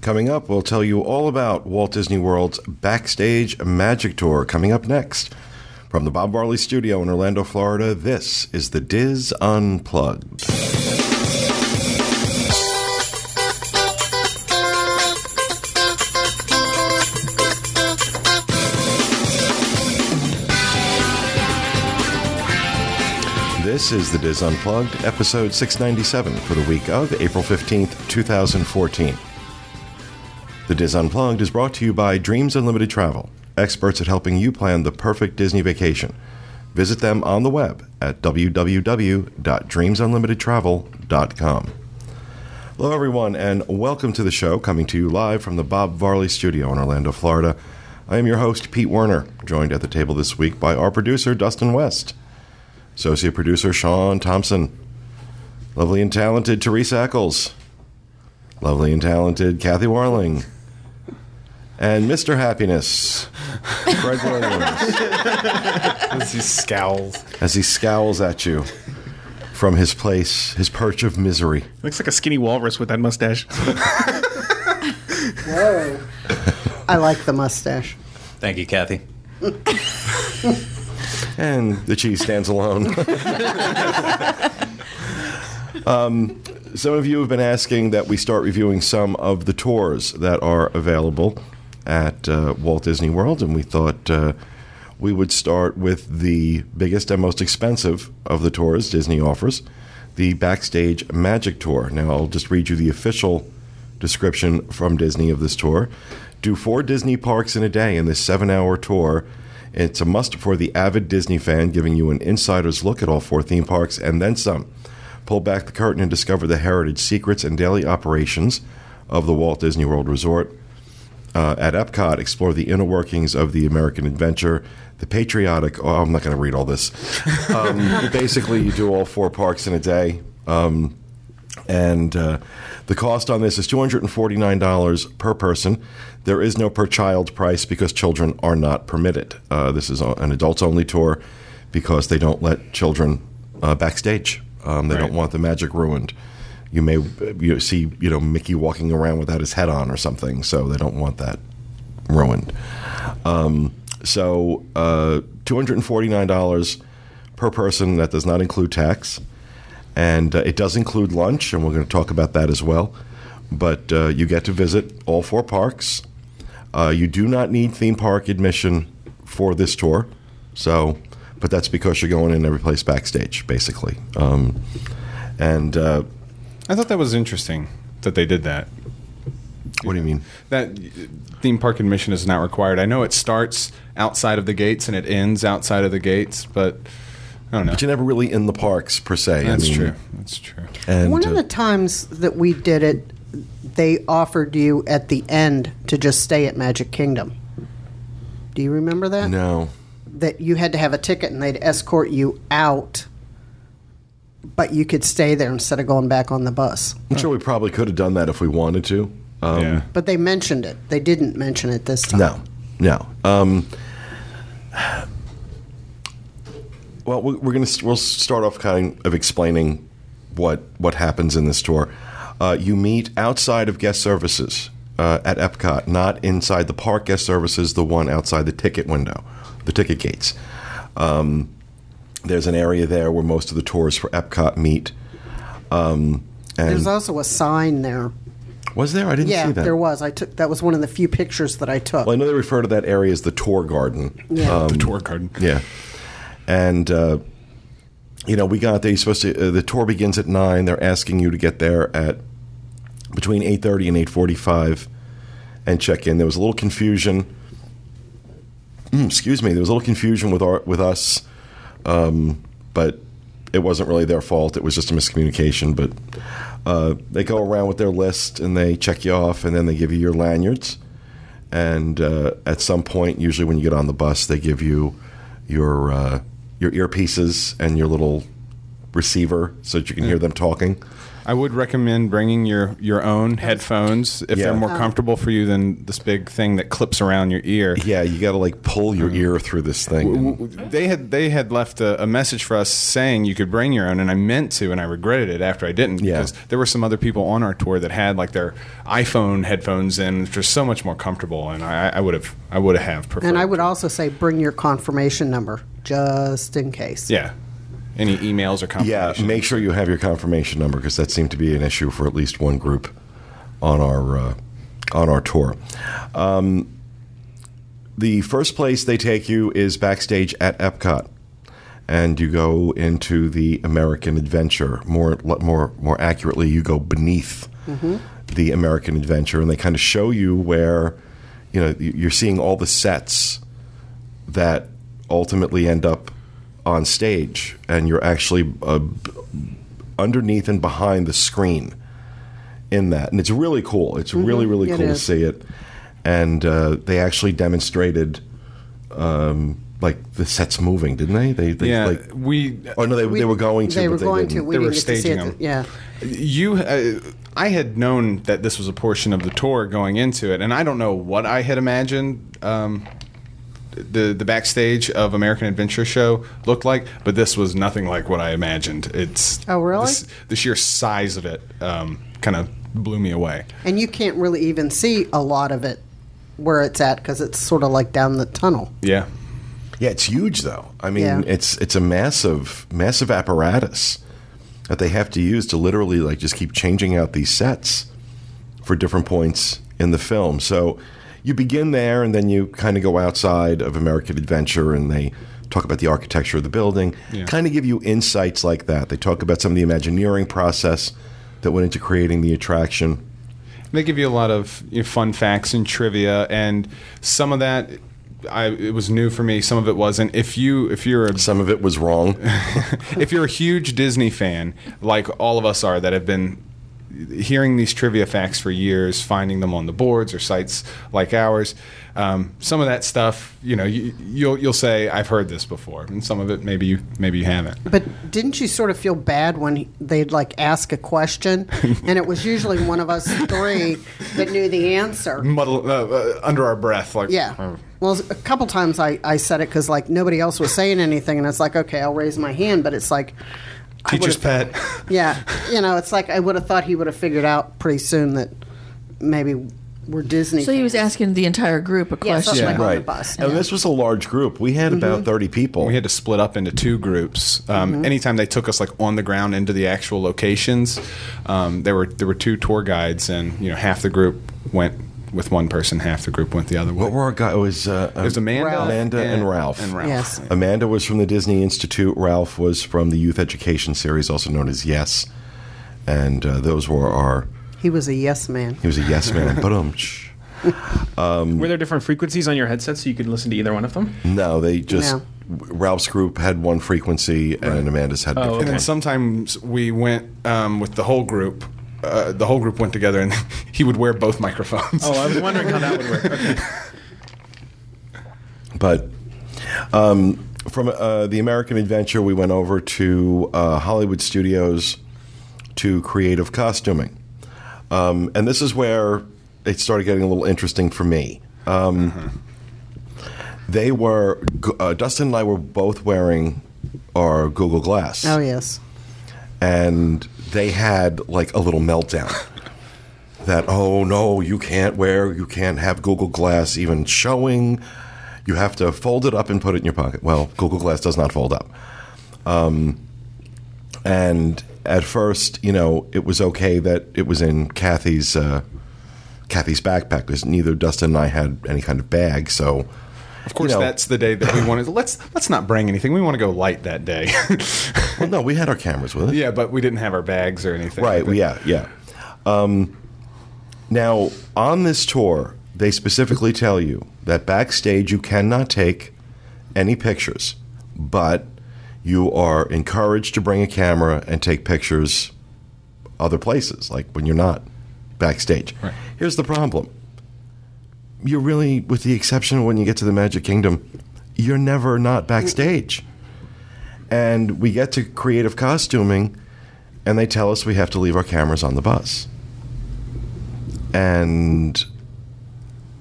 Coming up, we'll tell you all about Walt Disney World's Backstage Magic Tour coming up next. From the Bob Varley Studio in Orlando, Florida, this is the DIS Unplugged. This is the DIS Unplugged, episode 697 for the week of April 15th, 2014. The DIS Unplugged is brought to you by Dreams Unlimited Travel, experts at helping you plan the perfect Disney vacation. Visit them on the web at www.dreamsunlimitedtravel.com. Hello, everyone, and welcome to the show, coming to you live from the Bob Varley Studio in Orlando, Florida. I am your host, Pete Werner, joined at the table this week by our producer, Dustin West, associate producer, Sean Thompson, lovely and talented Teresa Eccles, lovely and talented Kathy Warling, and Mr. Happiness, Greg Williams, As he scowls. as he scowls at you from his place, his perch of misery. Looks like a skinny walrus with that mustache. Whoa. I like the mustache. Thank you, Kathy. And the cheese stands alone. um, some of you have been asking that we start reviewing some of the tours that are available at uh, Walt Disney World, and we thought uh, we would start with the biggest and most expensive of the tours Disney offers the Backstage Magic Tour. Now, I'll just read you the official description from Disney of this tour. Do four Disney parks in a day in this seven hour tour. It's a must for the avid Disney fan, giving you an insider's look at all four theme parks and then some. Pull back the curtain and discover the heritage secrets and daily operations of the Walt Disney World Resort. Uh, at Epcot, explore the inner workings of the American adventure, the patriotic. Oh, I'm not going to read all this. Um, basically, you do all four parks in a day. Um, and uh, the cost on this is $249 per person. There is no per child price because children are not permitted. Uh, this is an adults only tour because they don't let children uh, backstage. Um, they Right. don't want the magic ruined. You may you know, see you know Mickey walking around without his head on or something, so they don't want that ruined. Um, so uh, $249 per person. That does not include tax and uh, it does include lunch, and we're going to talk about that as well. But uh, you get to visit all four parks. Uh, you do not need theme park admission for this tour, so, but that's because you're going in every place backstage, basically. Um, and uh, I thought that was interesting that they did that. what do you mean? That theme park admission is not required. I know it starts outside of the gates and it ends outside of the gates, but I don't know. But you're never really in the parks per se. That's I mean, true. That's true. And One of uh, the times that we did it, they offered you at the end to just stay at Magic Kingdom. Do you remember that? no, That you had to have a ticket and they'd escort you out, but you could stay there instead of going back on the bus. I'm sure we probably could have done that if we wanted to. Um, yeah. But they mentioned it. They didn't mention it this time. No, no. Um, well, we- we're going to we'll start off kind of explaining what what happens in this tour. Uh, you meet outside of guest services uh, at Epcot, not inside the park guest services. The one outside the ticket window, the ticket gates. Um, there's an area there where most of the tours for Epcot meet. Um, and There's also a sign there. was there? I didn't Yeah, see that. there was. I took that was one of the few pictures that I took. Well, I know they refer to that area as the tour garden. Yeah. the tour garden. Yeah, and uh, you know we got there. You're supposed to. Uh, the tour begins at nine. They're asking you to get there at between eight thirty and eight forty-five and check in. There was a little confusion. Mm, excuse me. There was a little confusion with our with us, um, but it wasn't really their fault. It was just a miscommunication. But uh, they go around with their list and they check you off, and then they give you your lanyards. And uh, at some point, usually when you get on the bus, they give you your uh, your earpieces and your little receiver so that you can hear them talking. I would recommend bringing your, your own headphones if Yeah. they're more um, comfortable for you than this big thing that clips around your ear. Yeah, you got to like pull your uh, ear through this thing. W- w- They had they had left a, a message for us saying you could bring your own, and I meant to, and I regretted it after I didn't Yeah. because there were some other people on our tour that had like their iPhone headphones in, which are so much more comfortable, and I, I would have I would have preferred. And I would also say bring your confirmation number just in case. yeah, any emails or Yeah, confirmation. make sure you have your confirmation number because that seemed to be an issue for at least one group on our uh, on our tour. Um, the first place they take you is backstage at Epcot, and you go into the American Adventure. More more more accurately, you go beneath the American Adventure, and they kind of show you where you know you're seeing all the sets that ultimately end up on stage, and you're actually uh, underneath and behind the screen in that, and it's really cool. It's really really Mm-hmm. It cool to see it, and uh, they actually demonstrated. Um, like the sets moving, didn't they? They, they yeah, like. we Oh no, they, they were going to. They but were going didn't. to. We They were didn't get to see staging it. them. Yeah. You, uh, I had known that this was a portion of the tour going into it, and I don't know what I had imagined um, the the backstage of American Adventure Show looked like, but this was nothing like what I imagined. It's Oh, really? this- the sheer size of it um, kind of blew me away. And you can't really even see a lot of it where it's at because it's sort of like down the tunnel. Yeah, Yeah, it's huge though. I mean, Yeah. it's it's a massive massive apparatus that they have to use to literally like just keep changing out these sets for different points in the film. So you begin there and then you kind of go outside of American Adventure and they talk about the architecture of the building, Yeah. kind of give you insights like that. They talk about some of the Imagineering process that went into creating the attraction. they give you a lot of you know, fun facts and trivia, and some of that. I, it was new for me. Some of it wasn't. If you if you're a Some of it was wrong. if you're a huge Disney fan, like all of us are, that have been hearing these trivia facts for years, finding them on the boards or sites like ours, um, some of that stuff, you know, you, you'll you'll say, "I've heard this before," and some of it maybe you maybe you haven't. But didn't you sort of feel bad when he- they'd like ask a question, and it was usually one of us three that knew the answer? Muddle uh, uh, under our breath, like Yeah. Well, a couple times I, I said it because like nobody else was saying anything, and it's like, okay, I'll raise my hand, but it's like, teacher's pet. yeah, you know, it's like I would have thought he would have figured out pretty soon that maybe we're Disney. So he was asking the entire group a Yeah, so question. like on right. bus. And this was a large group. We had about 30 people. We had to split up into two groups. Um, Anytime they took us like on the ground into the actual locations, um, there were there were two tour guides, and you know half the group went with one person, half the group went the other way. what were our guys? It was, uh, It was Amanda, Ralph. Amanda and Ralph. And Ralph. Yes. Amanda was from the Disney Institute. Ralph was from the Youth Education Series, also known as Yes. And uh, those were our. He was a yes man. He was a Yes man. but um, Were there different frequencies on your headset so you could listen to either one of them? no, they just. No. Ralph's group had one frequency, and Amanda's had Oh, different. And then Okay. sometimes we went um, with the whole group. Uh, the whole group went together, and he would wear both microphones. Oh, I was wondering how that would work. Okay. But um, from uh, the American Adventure, we went over to uh, Hollywood Studios to creative costuming. Um, and this is where it started getting a little interesting for me. Um, They were, uh, Dustin and I were both wearing our Google Glass. Oh yes. and they had like a little meltdown. That oh no you can't wear you can't have google glass even showing. You have to fold it up and put it in your pocket. Well google glass does not fold up. Um, and at first you know it was okay that it was in kathy's uh, kathy's backpack because neither dustin and i had any kind of bag so of course, you know- that's the day that we wanted. Let's let's not bring anything. We want to go light that day. well no we had our cameras with us yeah, but we didn't have our bags or anything. Right. But- Yeah. Yeah. Um, now, on this tour, they specifically tell you that backstage you cannot take any pictures, but you are encouraged to bring a camera and take pictures other places, like when you're not backstage. Right. Here's the problem. You're really, with the exception of when you get to the Magic Kingdom, you're never not backstage. And we get to creative costuming, and they tell us we have to leave our cameras on the bus. And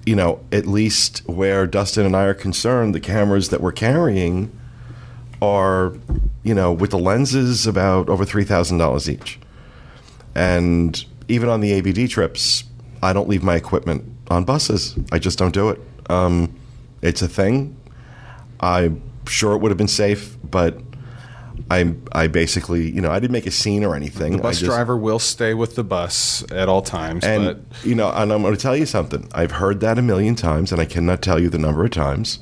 you know, at least where Dustin and I are concerned, the cameras that we're carrying are, you know, with the lenses about over three thousand dollars each. And even on the ABD trips, I don't leave my equipment on buses. I just don't do it. Um, it's a thing. I'm sure it would have been safe, but I I basically you know I didn't make a scene or anything. The bus just- driver will stay with the bus at all times, and but you know, and I'm going to tell you something. I've heard that a million times, and I cannot tell you the number of times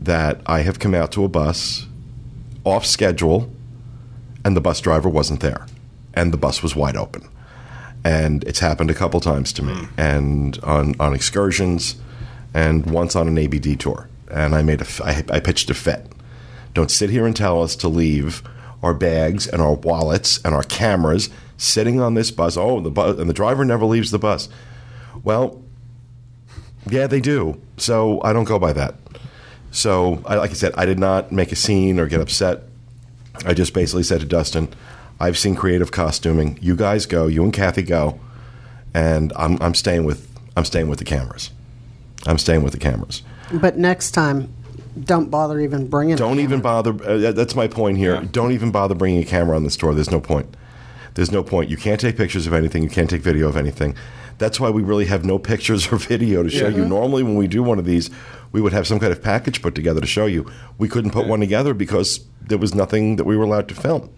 that I have come out to a bus off schedule, and the bus driver wasn't there, and the bus was wide open, and it's happened a couple times to me, hmm. and on on excursions, and once on an ABD tour, and I made a I, I pitched a fit. Don't sit here and tell us to leave our bags and our wallets and our cameras sitting on this bus. Oh, the bus and the driver never leaves the bus. Well, yeah, they do. So I don't go by that. So, I, like I said, I did not make a scene or get upset. I just basically said to Dustin, "I've seen creative costuming. You guys go. You and Kathy go, and I'm, I'm staying with I'm staying with the cameras. I'm staying with the cameras. But next time, don't bother even bringing. Don't a even bother. Uh, that's my point here. Yeah. Don't even bother bringing a camera on the store. There's no point. There's no point. You can't take pictures of anything. You can't take video of anything. That's why we really have no pictures or video to show you. Normally, when we do one of these, we would have some kind of package put together to show you. We couldn't put one together because there was nothing that we were allowed to film,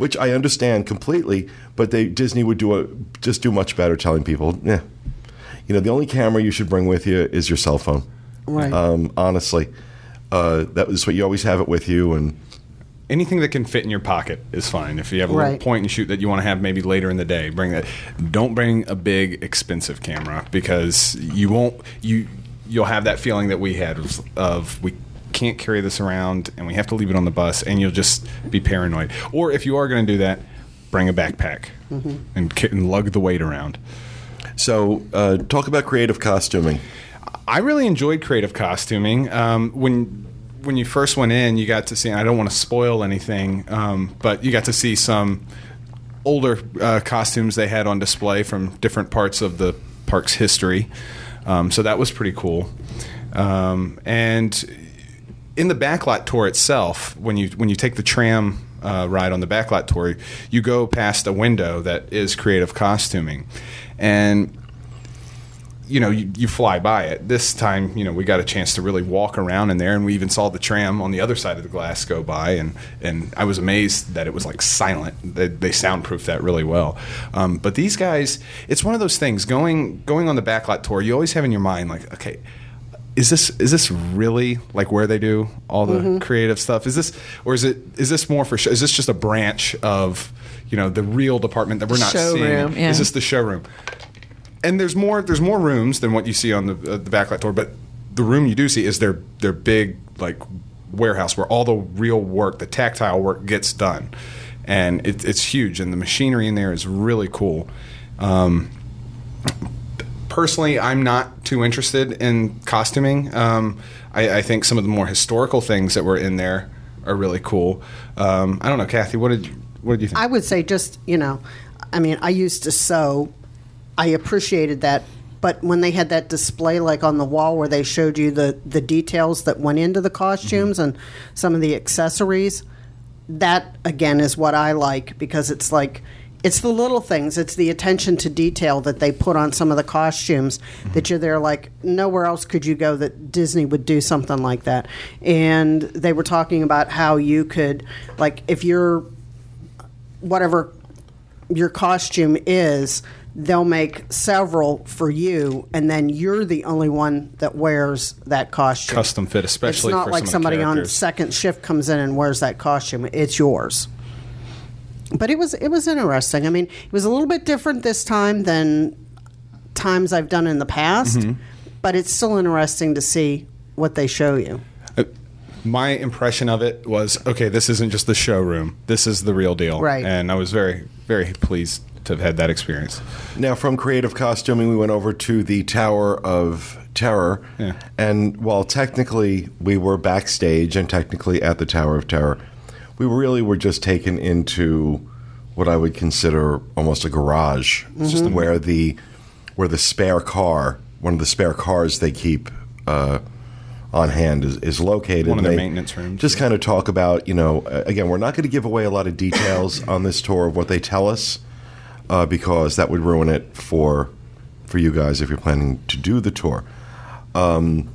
which I understand completely. But they Disney would do a just do much better telling people, yeah, you know, the only camera you should bring with you is your cell phone. Right. Um, honestly, uh, that was what you always have it with you, and anything that can fit in your pocket is fine. If you have a Right. little point and shoot that you want to have maybe later in the day, bring that. Don't bring a big expensive camera because you won't you you'll have that feeling that we had of, of we can't carry this around and we have to leave it on the bus and you'll just be paranoid. Or if you are going to do that, bring a backpack and, ki- and lug the weight around. So, uh, talk about creative costuming. I really enjoyed creative costuming. Um, when when you first went in, you got to see. And I don't want to spoil anything, um, but you got to see some older uh, costumes they had on display from different parts of the park's history. Um, so that was pretty cool. Um, and in the backlot tour itself, when you when you take the tram uh, ride on the backlot tour, you go past a window that is creative costuming, and you know, you, you fly by it. This time, you know, we got a chance to really walk around in there, and we even saw the tram on the other side of the glass go by, and and I was amazed that it was like silent. They, they soundproofed that really well. Um, but these guys, it's one of those things. Going going on the backlot tour, you always have in your mind like, okay. Is this is this really like where they do all the creative stuff? Is this or is it is this more for show? Is this just a branch of you know the real department that we're not Showroom, seeing? yeah. Is this the showroom? and there's more there's more rooms than what you see on the uh, the backlot tour but the room you do see is their their big like warehouse where all the real work the tactile work gets done and it, it's huge and the machinery in there is really cool um, personally i'm not too interested in costuming. Um, I, I think some of the more historical things that were in there are really cool. Um, i don't know kathy what did what did you think? I would say just you know, I mean, I used to sew. I appreciated that, but when they had that display like on the wall where they showed you the the details that went into the costumes and some of the accessories, that again is what I like because it's like it's the little things, it's the attention to detail that they put on some of the costumes that you're there like nowhere else could you go that Disney would do something like that. And they were talking about how you could like if you're whatever your costume is, they'll make several for you, and then you're the only one that wears that costume. Custom fit, especially It's not like some somebody on second shift comes in and wears that costume. It's yours. But it was it was interesting. I mean, it was a little bit different this time than times I've done in the past, Mm-hmm. but it's still interesting to see what they show you. Uh, my impression of it was okay this isn't just the showroom this is the real deal Right. and i was very very pleased to have had that experience Now, from creative costuming, we went over to the Tower of Terror. Yeah. And while technically we were backstage and technically at the Tower of Terror, we really were just taken into what I would consider almost a garage, Mm-hmm. where the where the spare car, one of the spare cars they keep uh, on hand is, is located. One of their maintenance rooms, Just yeah. kind of talk about, you know, again, we're not going to give away a lot of details on this tour of what they tell us uh, because that would ruin it for for you guys if you're planning to do the tour. Um,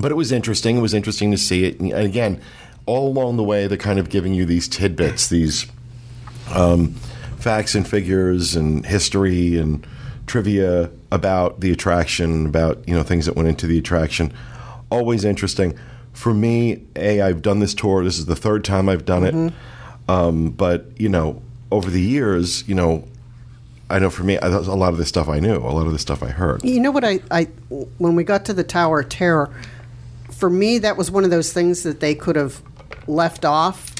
but it was interesting. It was interesting to see it. And again, all along the way, they're kind of giving you these tidbits, these um, facts and figures and history and trivia about the attraction, about you know things that went into the attraction. Always interesting. For me, a I've done this tour. This is the third time I've done it. Um, but you know, over the years, you know, I know for me, I, a lot of this stuff I knew, a lot of this stuff I heard. You know what I, I when we got to the Tower of Terror, for me that was one of those things that they could have left off.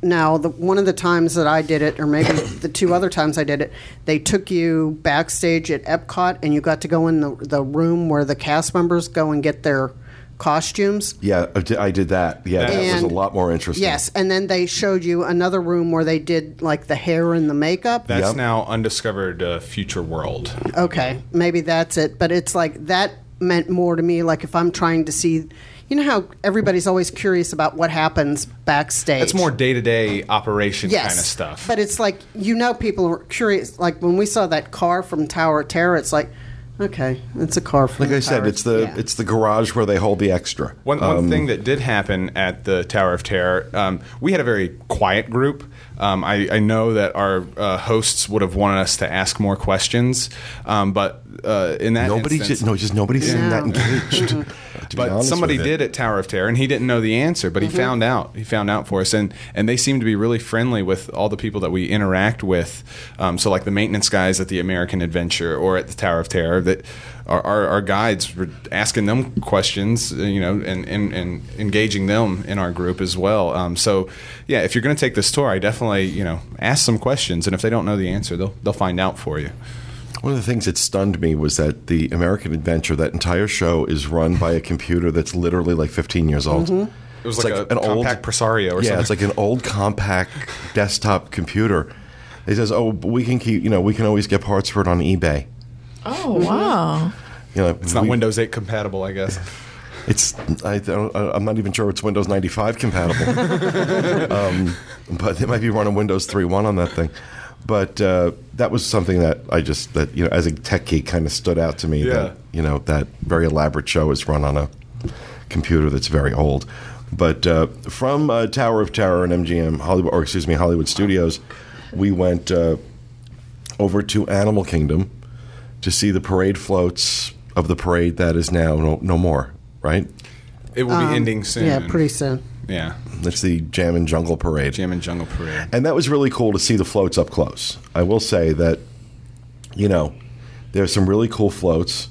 Now, the, one of the times that I did it, or maybe the two other times I did it, they took you backstage at Epcot, and you got to go in the the room where the cast members go and get their costumes. Yeah, I did, that. Yeah, that was a lot more interesting. Yes, and then they showed you another room where they did like the hair and the makeup. That's Yep. now undiscovered uh, future world. Okay, maybe that's it. But it's like that meant more to me. Like if I'm trying to see, you know how everybody's always curious about what happens backstage. It's more day to day operation yes, kind of stuff. But it's like you know people are curious. Like when we saw that car from Tower of Terror, it's like, okay, it's a car from. Like I said, it's the yeah. it's the garage where they hold the extra. One, one Um, thing that did happen at the Tower of Terror, um, we had a very quiet group. Um, I, I know that our uh, hosts would have wanted us to ask more questions, um, but uh, in that Nobody instance, just no, just nobody seemed that engaged. To be but somebody did at Tower of Terror, and he didn't know the answer, but he found out. He found out for us, and and they seem to be really friendly with all the people that we interact with. Um, so, like the maintenance guys at the American Adventure or at the Tower of Terror, that our, our, our guides were asking them questions, uh, you know, and, and, and engaging them in our group as well. Um, so, yeah, if you're going to take this tour, I definitely you know ask some questions, and if they don't know the answer, they'll they'll find out for you. One of the things that stunned me was that the American Adventure, that entire show, is run by a computer that's literally like 15 years old. Mm-hmm. It was like, like a an old- Compaq Presario or yeah, something. it's like an old Compaq desktop computer. He says, "Oh, we can keep, you know, we can always get parts for it on eBay." Oh wow! You know, it's not Windows 8 compatible, I guess. It's I don't, I'm not even sure it's Windows 95 compatible, um, but they might be running Windows 3.1 on that thing. But uh, that was something that I just that you know as a tech geek kind of stood out to me. Yeah. That you know that very elaborate show is run on a computer that's very old. But uh, from uh, Tower of Terror and MGM Hollywood, or excuse me, Hollywood Studios, we went uh, over to Animal Kingdom to see the parade floats of the parade that is now no, no more. Right? It will be ending soon. Um, yeah, pretty soon. Yeah, That's the Jammin' Jungle Parade. Jammin' Jungle Parade. And that was really cool to see the floats up close. I will say that, you know, there's some really cool floats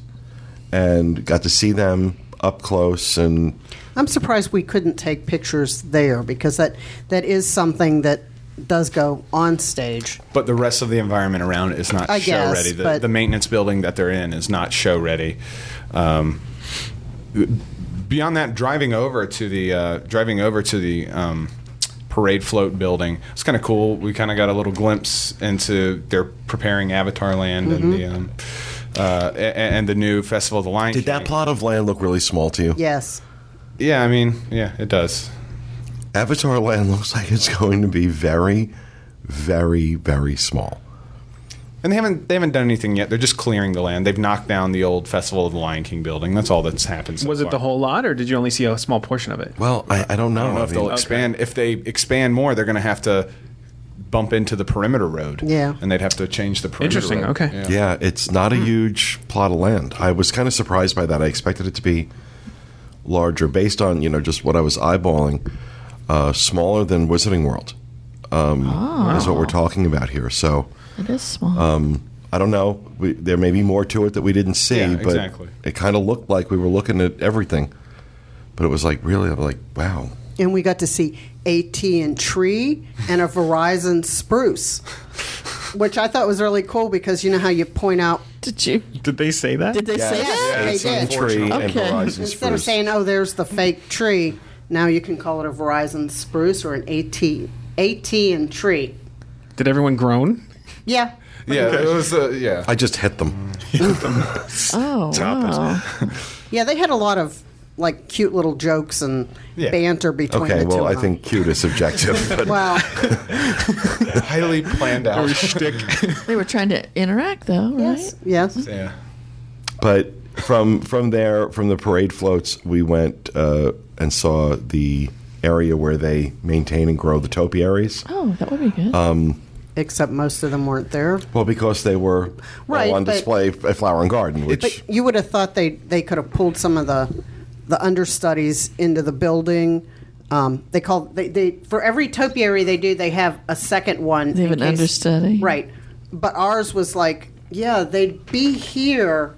and got to see them up close and I'm surprised we couldn't take pictures there because that that is something that does go on stage. But the rest of the environment around it is not I show guess, ready. The, but- the maintenance building that they're in is not show ready. Um, beyond that, driving over to the uh, driving over to the um, parade float building, it's kind of cool. We kind of got a little glimpse into they're preparing Avatar Land and the um, uh, a- and the new Festival of the Lion. did that plot of land look really small to you? Yes. Yeah, I mean, yeah, it does. Avatar Land looks like it's going to be very, very, very small. And they haven't they haven't done anything yet. They're just clearing the land. They've knocked down the old Festival of the Lion King building. That's all that's happened. So Was it far. the whole lot, or did you only see a small portion of it? Well, I, I don't know. I don't know if they'll expand. If they expand more, they're going to have to bump into the perimeter road. Yeah. and they'd have to change the perimeter. Interesting, road. okay. Yeah. Yeah, it's not a huge plot of land. I was kind of surprised by that. I expected it to be larger, based on you know just what I was eyeballing. Uh, smaller than Wizarding World um, is what we're talking about here. So It is small. um, I don't know. We, there may be more to it that we didn't see, Yeah, but exactly. it kind of looked like we were looking at everything. But it was like really, I'm like, wow. And we got to see AT and tree and a Verizon spruce, which I thought was really cool because you know how you point out. did you? Did they say that? Did they say Yes, that? they It's did. tree and Okay. Verizon Instead spruce. of saying, "Oh, there's the fake tree," now you can call it a Verizon spruce or an AT AT and tree. Did everyone groan? Yeah. Yeah, it was. Uh, yeah, I just hit them. Oh, wow. Yeah, they had a lot of like cute little jokes and Yeah. banter between Okay, the two. well, I of them. think cute is subjective. But Well, highly planned out. shtick. They were trying to interact, though, right? yes, yes. yeah. but from from there, from the parade floats, we went uh, and saw the area where they maintain and grow the topiaries. Oh, that would be good. Um, Except most of them weren't there. Well, because they were Right, all on but- display at Flower and Garden, which But you would have thought they, they could have pulled some of the the understudies into the building. Um, they call they, they for every topiary they do they have a second one. They have an case- understudy. right? But ours was like, yeah, they'd be here.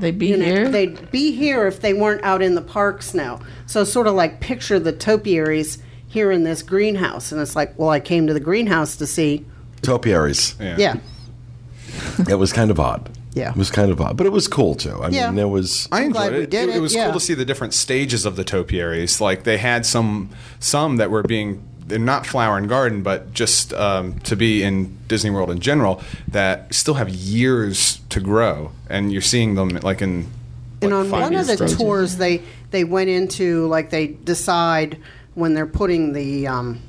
They'd be You know, here. they'd be here if they weren't out in the parks now. So sort of like picture the topiaries here in this greenhouse, and it's like, well, I came to the greenhouse to see. Topiaries. Yeah. Yeah, It was kind of odd. Yeah. it was kind of odd, but it was cool too. I Yeah. mean, there was. I enjoyed glad it. it. it, was yeah. cool to see the different stages of the topiaries. Like they had some some that were being they're not flower and garden, but just um, to be in Disney World in general that still have years to grow, and you're seeing them like in. and like, on one of the growth. tours, they they went into like they decide when they're putting the um,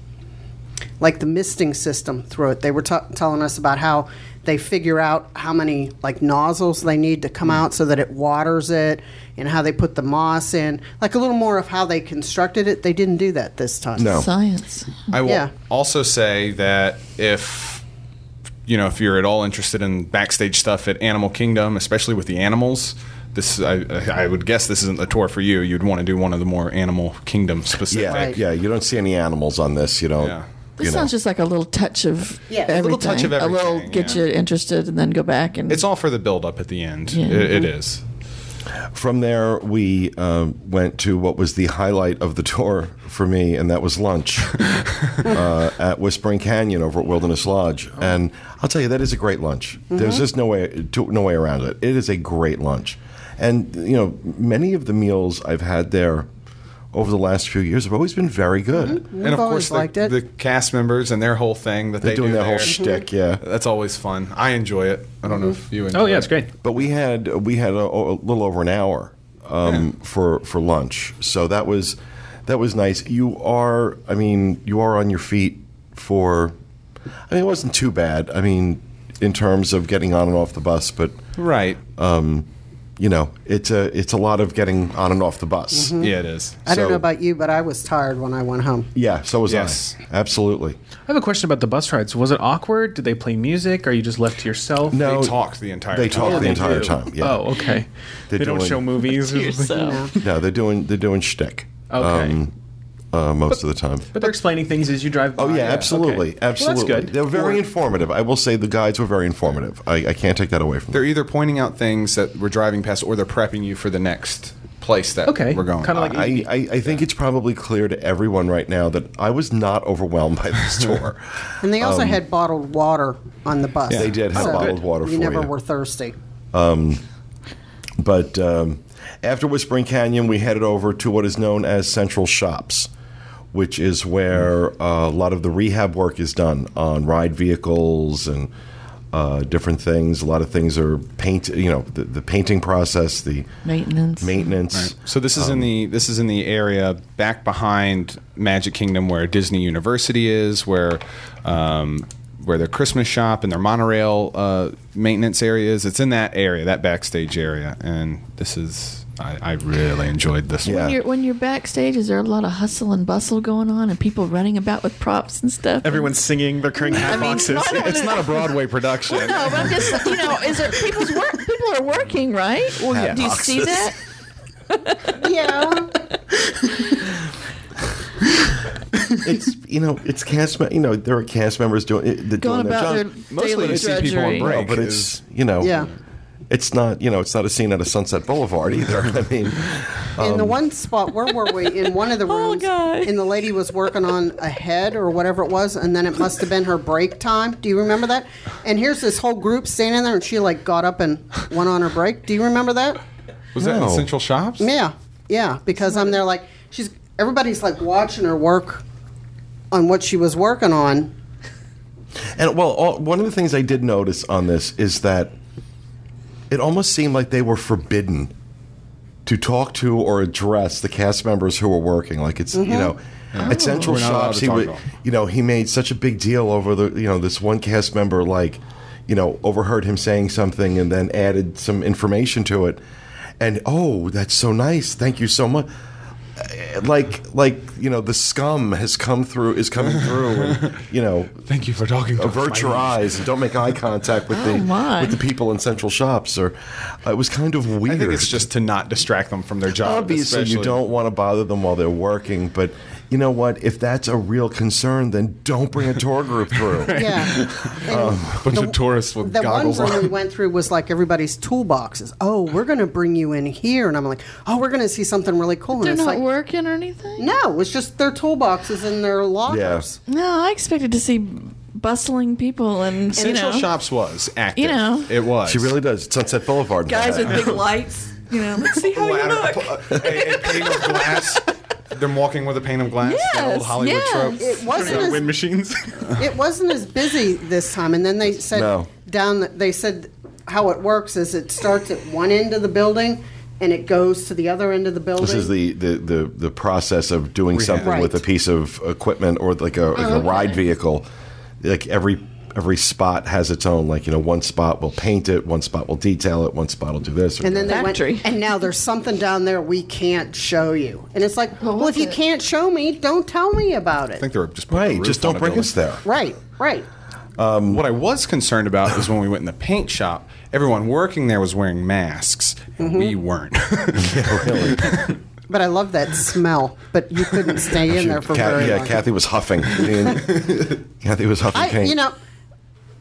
like the misting system through it. They were ta telling us about how they figure out how many like nozzles they need to come out so that it waters it, and how they put the moss in. Like a little more of how they constructed it. They didn't do that this time. No. Science. I will Yeah. also say that if you know if you're at all interested in backstage stuff at Animal Kingdom, especially with the animals, this I, I would guess this isn't the tour for you. You'd want to do one of the more Animal Kingdom specific. Yeah, Right. yeah. You don't see any animals on this. You don't. Yeah. This you know. sounds just like a little touch of Yeah, a little touch of everything. A little get yeah. you interested and then go back and It's all for the build up at the end. Yeah. It, it is. From there, we um, went to what was the highlight of the tour for me, and that was lunch uh, at Whispering Canyon over at Wilderness Lodge. And I'll tell you, that is a great lunch. There's just no way, to, no way around it. It is a great lunch, and you know, many of the meals I've had there over the last few years have always been very good. Mm-hmm. We've and of always course, liked the, it. the cast members and their whole thing that They're they doing do that whole there. shtick, mm-hmm. yeah. That's always fun. I enjoy it. I don't know mm-hmm. if you. Enjoy Oh yeah, it. it's great. But we had we had a, a little over an hour um, for for lunch, so that was that was nice. You are, I mean, you are on your feet for. I mean, it wasn't too bad. I mean, in terms of getting on and off the bus, but Right. Um, you know, it's a it's a lot of getting on and off the bus. Mm-hmm. yeah, it is. I don't know about you, but I was tired when I went home. Yeah, so was Yes. I. Absolutely. I have a question about the bus rides. Was it awkward? Did they play music? Are you just left to yourself? No, They talked the entire They time. talked Oh, the they entire do. time. Yeah. Oh, okay. They're they don't show movies. to yourself. No, they're doing they're doing shtick. Okay. Um, uh, most of the time. But they're explaining things as you drive by. Oh yeah, absolutely, Okay. Well, absolutely. that's good. They're very Or- informative. I will say the guides were very informative. I, I can't take that away from them. They're either pointing out things that we're driving past, or they're prepping you for the next place that Okay, we're going. kinda like- I, I, I think it's probably clear to everyone right now that I was not overwhelmed by this tour. And they also had bottled water on the bus. Yeah. They did have So bottled water You for never you. were thirsty. But um, after Whispering Canyon, we headed over to what is known as Central Shops, which is where uh, a lot of the rehab work is done on ride vehicles and uh, different things. A lot of things are paint. You know, the, the painting process, the Maintenance. maintenance. So this is in the this is in the area back behind Magic Kingdom where Disney University is, where um, where their Christmas shop and their monorail uh, maintenance area is. It's in that area, that backstage area, and this is I, I really enjoyed this Yeah. one. When you're, when you're backstage, is there a lot of hustle and bustle going on and people running about with props and stuff? Everyone's singing. They're carrying hat I mean, boxes. no, I don't It's not a Broadway production. Well, no, but I'm just, you know, is there people's work? People are working, right? Well, Hat do you see that? Yeah. it's you know it's cast. me- You know there are cast members doing eh, it- Going doing their about their job. Mostly daily you see people on drudgery. break. No, but it's you know Yeah. It's not you know it's not a scene at a Sunset Boulevard either. I mean, in the um, one spot, where were we? In one of the Oh, rooms, God. and the lady was working on a head or whatever it was, and then it must have been her break time. Do you remember that? And here's this whole group standing there, and she like got up and went on her break. Do you remember that? Was that in No. Central Shops? Yeah, yeah. Because I'm there, like she's everybody's like watching her work on what she was working on. And well, all, one of the things I did notice on this is that it almost seemed like they were forbidden to talk to or address the cast members who were working. Like it's you mm-hmm. know. At Central We're not allowed Shops, he would, to 'em. you know, he made such a big deal over the, you know, this one cast member, like, you know, overheard him saying something and then added some information to it, and oh, that's so nice, thank you so much. Like, like you know, the scum has come through, is coming through, and you know, Thank you for talking to avert your eyes and don't make eye contact with Oh, the my. with the people in central shops. Or uh, it was kind of weird. I think it's just to not distract them from their job. obviously you don't want to bother them while they're working, but you know what? If that's a real concern, then don't bring a tour group through. Yeah. Um, and bunch of tourists with the one goggles room we went through was like everybody's toolboxes. Oh, we're going to bring you in here, and I'm like, oh, we're going to see something really cool. And They're it's not like, working or anything. no, it's just their toolboxes in their lockers. No, I expected to see bustling people and you Central know, Shops was active. You know. it was. She really does. Sunset Boulevard. guys with big lights. You know, let's see how you look. a, a pane of glass. Them walking with a pane of glass. that old Hollywood yes. trope. It wasn't wind as, machines. it wasn't as busy this time. And then they said No. down. They said how it works is it starts at one end of the building and it goes to the other end of the building. This is the, the, the, the process of doing something with a piece of equipment or like a, like a oh, okay. ride vehicle. Like every every spot has its own. Like you know, one spot will paint it, one spot will detail it, one spot will do this. Or And then that. they Factory. went, and now there's something down there we can't show you. And it's like, Well, well, if you it? can't show me, don't tell me about it. I think they were just putting a right, roof just on don't a bring building. us there. right, right. Um, what I was concerned about is when we went in the paint shop, everyone working there was wearing masks, and we mm-hmm. weren't. Really. But I love that smell. But you couldn't stay in there for Ca- very yeah, long. Kathy was huffing. I mean, Kathy was huffing I, paint. you know,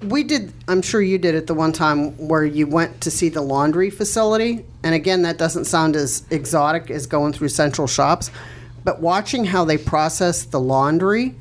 we did. I'm sure you did it the one time where you went to see the laundry facility. And again, that doesn't sound as exotic as going through central shops. But watching how they process the laundry,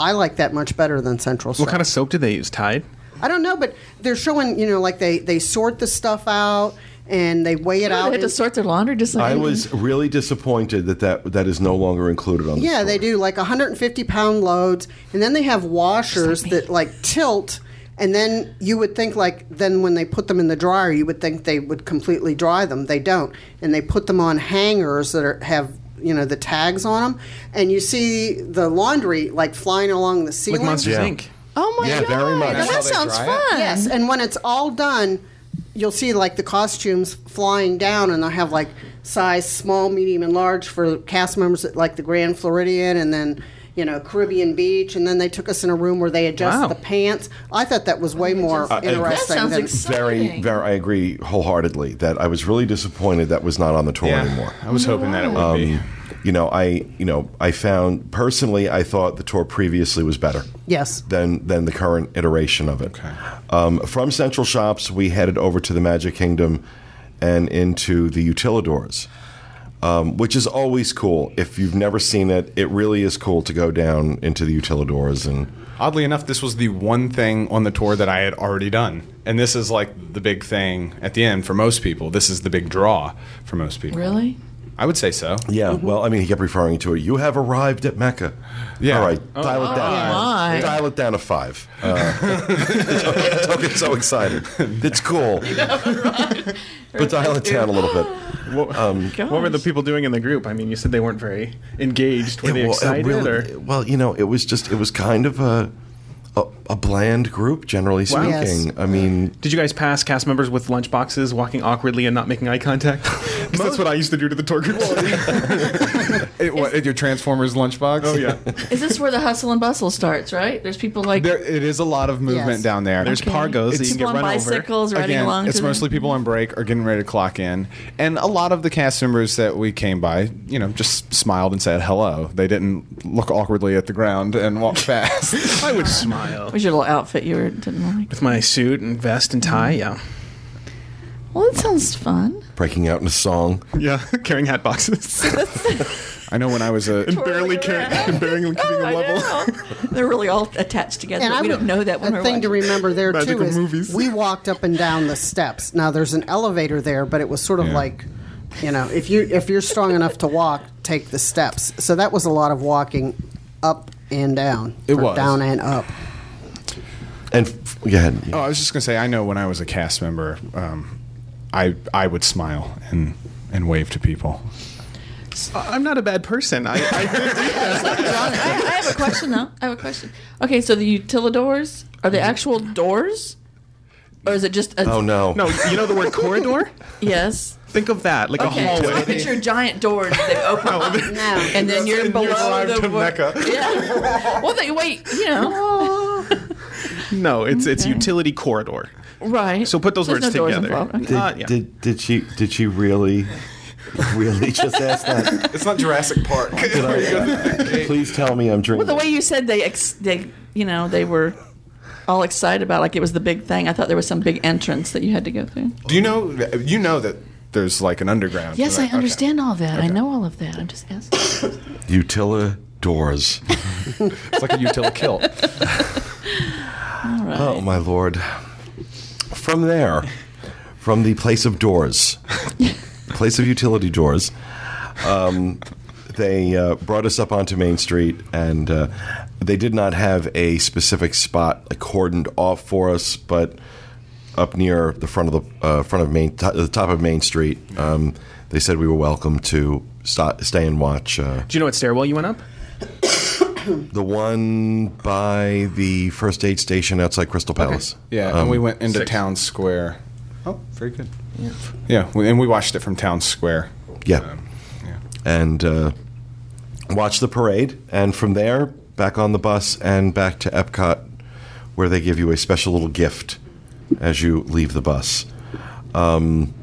I like that much better than central. what kind of soap do they use? Tide. I don't know, but they're showing. You know, like they they sort the stuff out and they weigh it Oh, out. they had to sort their laundry just like I anything. was really disappointed that that, that is no longer included on the Yeah, story. they do like 150 pound loads, and then they have washers that like tilt, and then you would think like then when they put them in the dryer, you would think they would completely dry them. They don't, and they put them on hangers that are, have you know the tags on them, and you see the laundry like flying along the ceiling. Like Monsters Yeah. Inc. oh my Yeah, god, very much. Now that sounds fun. it? Yes, and when it's all done, you'll see like the costumes flying down, and they'll have like size small, medium, and large for cast members at like the Grand Floridian, and then you know Caribbean Beach, and then they took us in a room where they adjust Wow. the pants. I thought that was way more Uh, interesting. That sounds than, exciting. very, very. I agree wholeheartedly that I was really disappointed that was not on the tour anymore. I was hoping that it would be. You know, I you know I found personally I thought the tour previously was better yes, than than the current iteration of it. Um, from Central Shops, we headed over to the Magic Kingdom and into the Utilidors, um, which is always cool. If you've never seen it, it really is cool to go down into the Utilidors and. Oddly enough, this was the one thing on the tour that I had already done. And this is like the big thing at the end for most people. This is the big draw for most people. Really? I would say so. Yeah, well, I mean, he kept referring to it. You have arrived at Mecca. Yeah. All right, dial it down. my. Dial it down to five. Uh, don't get so excited. It's cool. but dial it down a little bit. What, Um, what were the people doing in the group? I mean, you said they weren't very engaged. Were It they wa- it excited? really- or? well, you know, it was just it was kind of a a, a bland group, generally Wow. speaking. Yes. I mean, Did you guys pass cast members with lunch boxes, walking awkwardly and not making eye contact? 'Cause that's what I used to do to the tour groups. It, what, at your Transformers lunchbox? oh yeah, Is this where the hustle and bustle starts? Right? There's people like There, it is a lot of movement Yes. down there. there's Okay. pargos that you It's- can people get on run over. bicycles riding Again, along. it's to the- mostly people on break or getting ready to clock in, and a lot of the cast members that we came by, you know, just smiled and said hello. They didn't look awkwardly at the ground and walk fast. I would smile Was your little outfit you were, didn't like? with my suit and vest and tie. Mm. Yeah, Well, that sounds fun. breaking out in a song. yeah, carrying hat boxes I know when I was uh, a and barely carrying, and barely keeping I them level. They're really all attached together. and but I we would- don't know that when a we're thing to watching. remember there too Magical is movies. we walked up and down the steps. Now there's an elevator there, but it was sort of Yeah. like, you know, if you if you're strong enough to walk, take the steps. So that was a lot of walking up and down, It or was. down and up. And f- go ahead. Oh, I was just gonna say, I know when I was a cast member, um, I I would smile and and wave to people. I'm not a bad person. I, I John, I, I have a question though. I have a question. Okay, so the utilidors are they actual doors, or is it just a? Oh no. no, you know the word corridor? Yes. Think of that, like Okay. a So I hallway. picture giant doors that they open up, No. and then you're And below you arrive the to Mecca. Yeah. Well, they wait. You know. No, it's it's utility corridor. Right. So put those There's words no together. Okay. Did, Uh, yeah. did did she did she really really just ask that? It's not Jurassic Park. Please tell me I'm dreaming. Well, the way you said they, ex- they, you know, they were all excited about, like it was the big thing. I thought there was some big entrance that you had to go through. Do you know? You know that there's like an underground. Yes, I that? Okay. understand all that. I know all of that. I'm just asking. Utila doors. It's like a utility kilt. All right. Oh my lord. From there, from the place of doors, place of utility doors, um, they uh, brought us up onto Main Street, and uh, they did not have a specific spot cordoned off for us, but up near the front of the uh, front of Main, t- the top of Main Street, um, they said we were welcome to sta stay and watch. Uh, Do you know what stairwell you went up? the one by the first aid station outside Crystal Palace. Yeah, Um, and we went into six. Town Square. Oh, very good. Yeah, yeah, we- and we watched it from Town Square. Yeah. Um, yeah. and uh, watch the parade. And from there, back on the bus and back to Epcot, where they give you a special little gift as you leave the bus. Um,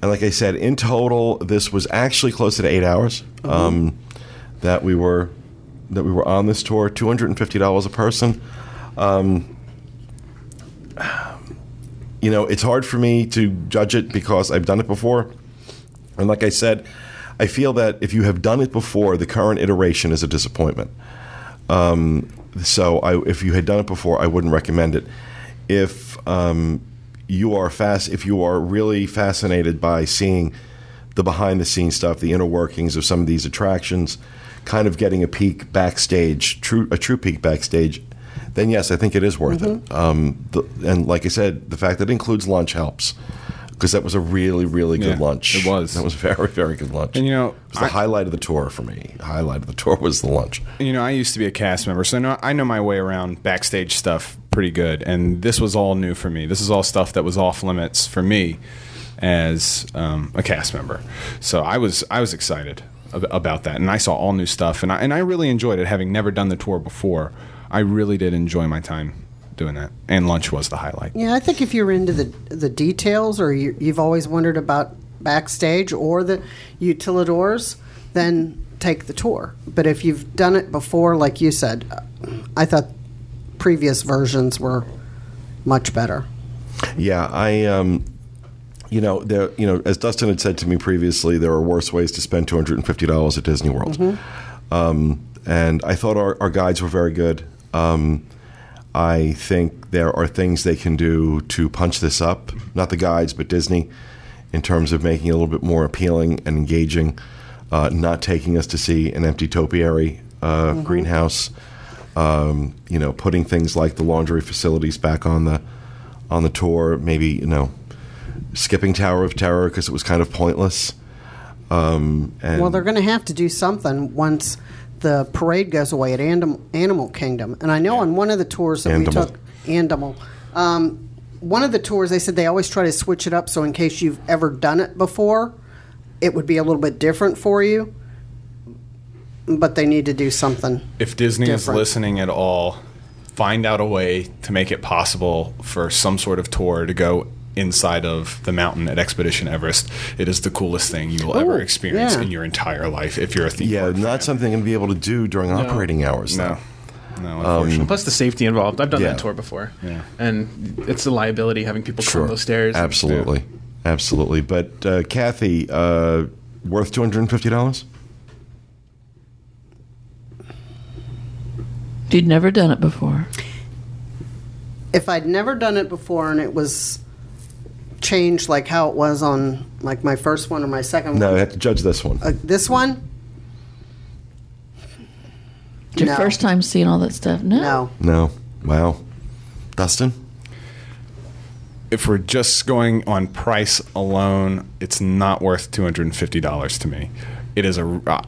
and like I said, in total, this was actually closer to eight hours um, that we were that we were on this tour. Two hundred and fifty dollars a person. Um, you know, it's hard for me to judge it because I've done it before. And like I said, I feel that if you have done it before, the current iteration is a disappointment. Um, so I, if you had done it before, I wouldn't recommend it. If um, you are fast, if you are really fascinated by seeing the behind the scenes stuff, the inner workings of some of these attractions, kind of getting a peek backstage, true a true peek backstage, then yes, I think it is worth it. Um, the, and like I said, the fact that it includes lunch helps because that was a really, really good Yeah, lunch. it was. That was a very, very good lunch. And you know, it was the I- highlight of the tour for me. Highlight of the tour was the lunch. You know, I used to be a cast member, so I know, I know my way around backstage stuff pretty good. And this was all new for me. This is all stuff that was off limits for me as um, a cast member. So I was I was excited about that, and I saw all new stuff, and I, and I really enjoyed it. Having never done the tour before, I really did enjoy my time doing that. And lunch was the highlight. Yeah, I think if you're into the the details, or you, you've always wondered about backstage or the utilidors, then take the tour. But if you've done it before, like you said, I thought previous versions were much better. Yeah, I, um, you know, there, you know, as Dustin had said to me previously, there are worse ways to spend two hundred and fifty dollars at Disney World. Um, and I thought our, our guides were very good. Um, I think there are things they can do to punch this up, not the guides, but Disney, in terms of making it a little bit more appealing and engaging. Uh, not taking us to see an empty topiary uh, greenhouse. Um, you know, putting things like the laundry facilities back on the on the tour. Maybe you know, skipping Tower of Terror because it was kind of pointless. Um, and Well, they're going to have to do something once the parade goes away at Anim- Animal Kingdom. And I know on one of the tours that we took, Animal, um, one of the tours they said they always try to switch it up so in case you've ever done it before, it would be a little bit different for you. But they need to do something. if Disney different. is listening at all, find out a way to make it possible for some sort of tour to go inside of the mountain at Expedition Everest. It is the coolest thing you will ever experience yeah. in your entire life if you're a theme yeah, not fan. something I'm going to be able to do during operating hours. No, though. no, unfortunately. Plus the safety involved. I've done Yeah. that tour before. Yeah. And it's a liability having people Sure, climb those stairs. Absolutely, absolutely. But uh, Kathy, uh, worth two hundred and fifty dollars. You'd never done it before. If I'd never done it before and it was changed like how it was on like my first one or my second No, one, I have to judge this one. uh, this one, It's your No. first time seeing all that stuff. No. no. No, wow. Dustin? if we're just going on price alone, it's not worth two hundred and fifty dollars to me. It is a uh,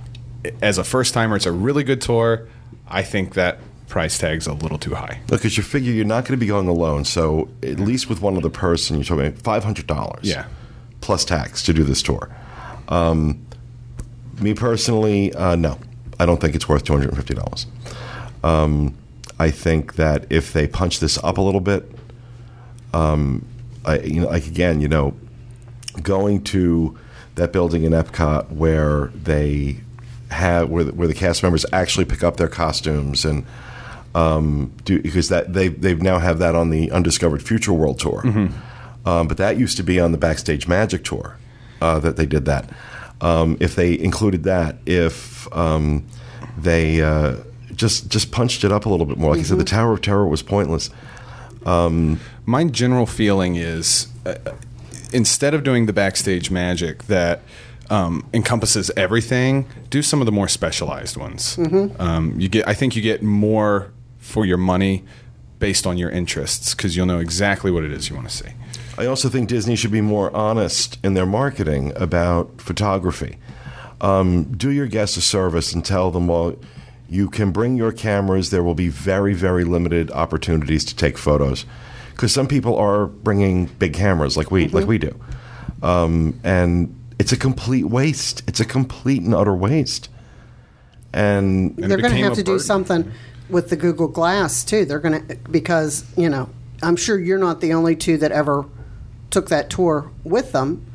as a first timer, it's a really good tour. I think that price tag's a little too high. Look, because you figure you're not going to be going alone, so at least with one other person, you're talking five hundred dollars. Yeah. plus tax to do this tour. Um, me personally, uh, no, I don't think it's worth two hundred and fifty dollars. Um, I think that if they punch this up a little bit, um, I, you know, like again, you know, going to that building in Epcot where they have where the, where the cast members actually pick up their costumes and um, do because that they they now have that on the Undiscovered Future World tour, um, but that used to be on the Backstage Magic tour uh, that they did that. Um, if they included that, if um, they uh, just just punched it up a little bit more, like I said, the Tower of Terror was pointless. My general feeling is uh, instead of doing the backstage magic that um, encompasses everything, do some of the more specialized ones. Um, you get, I think, you get more for your money based on your interests because you'll know exactly what it is you want to see. I also think Disney should be more honest in their marketing about photography. Um, do your guests a service and tell them, well, you can bring your cameras. There will be very, very limited opportunities to take photos because some people are bringing big cameras like we like we do, um, and it's a complete waste. It's a complete and utter waste. And And They're going to have a to do burden. something with the Google Glass too. They're going to because you know I'm sure you're not the only two that ever took that tour with them.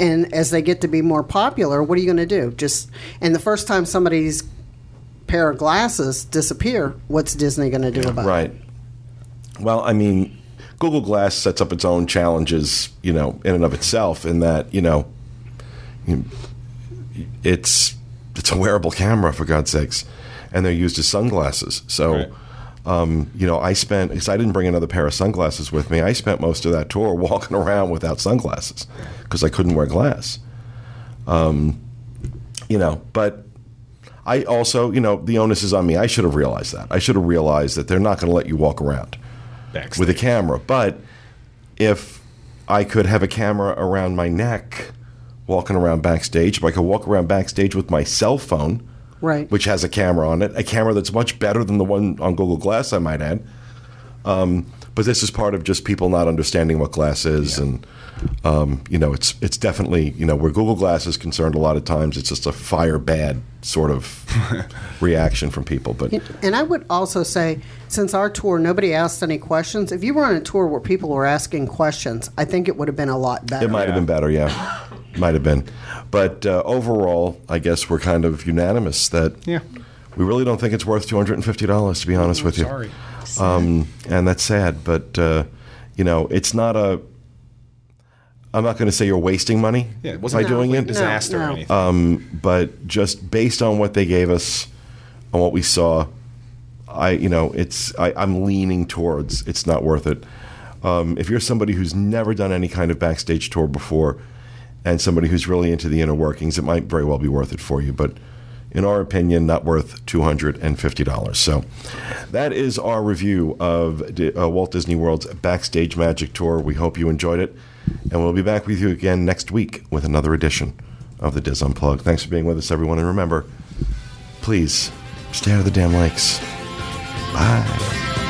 And as they get to be more popular, what are you going to do? Just and the first time somebody's pair of glasses disappear, what's Disney going to do about it? Right. Well, I mean, Google Glass sets up its own challenges, you know, in and of itself. In that, you know, it's it's a wearable camera for God's sakes, and they're used as sunglasses. So, Right. um, you know, I spent because I didn't bring another pair of sunglasses with me. I spent most of that tour walking around without sunglasses because I couldn't wear glass. Um, you know, but I also, you know, the onus is on me. I should have realized that. I should have realized that they're not going to let you walk around Backstage. with a camera. But if I could have a camera around my neck walking around backstage, if I could walk around backstage with my cell phone, Right. which has a camera on it, a camera that's much better than the one on Google Glass, I might add. Um, but this is part of just people not understanding what glass is, and um, you know, it's it's definitely you know where Google Glass is concerned. A lot of times, it's just a fire bad sort of reaction from people. But And I would also say, since our tour, nobody asked any questions. If you were on a tour where people were asking questions, I think it would have been a lot better. It might have been better, yeah. Might have been. But uh, overall, I guess we're kind of unanimous that Yeah. we really don't think it's worth $250, to be honest with you. Sorry. Um, and that's sad. But, uh, you know, it's not a. I'm not going to say you're wasting money Yeah, it by wasn't doing a it. disaster No, or anything. Um, but just based on what they gave us, on what we saw, I you know it's I, I'm leaning towards it's not worth it. Um, if you're somebody who's never done any kind of backstage tour before, and somebody who's really into the inner workings, it might very well be worth it for you. But in our opinion, not worth two hundred and fifty dollars. So that is our review of Di- uh, Walt Disney World's Backstage Magic Tour. We hope you enjoyed it, and we'll be back with you again next week with another edition of the DIS Unplugged. Thanks for being with us, everyone, and remember, please stay out of the damn lakes. Bye.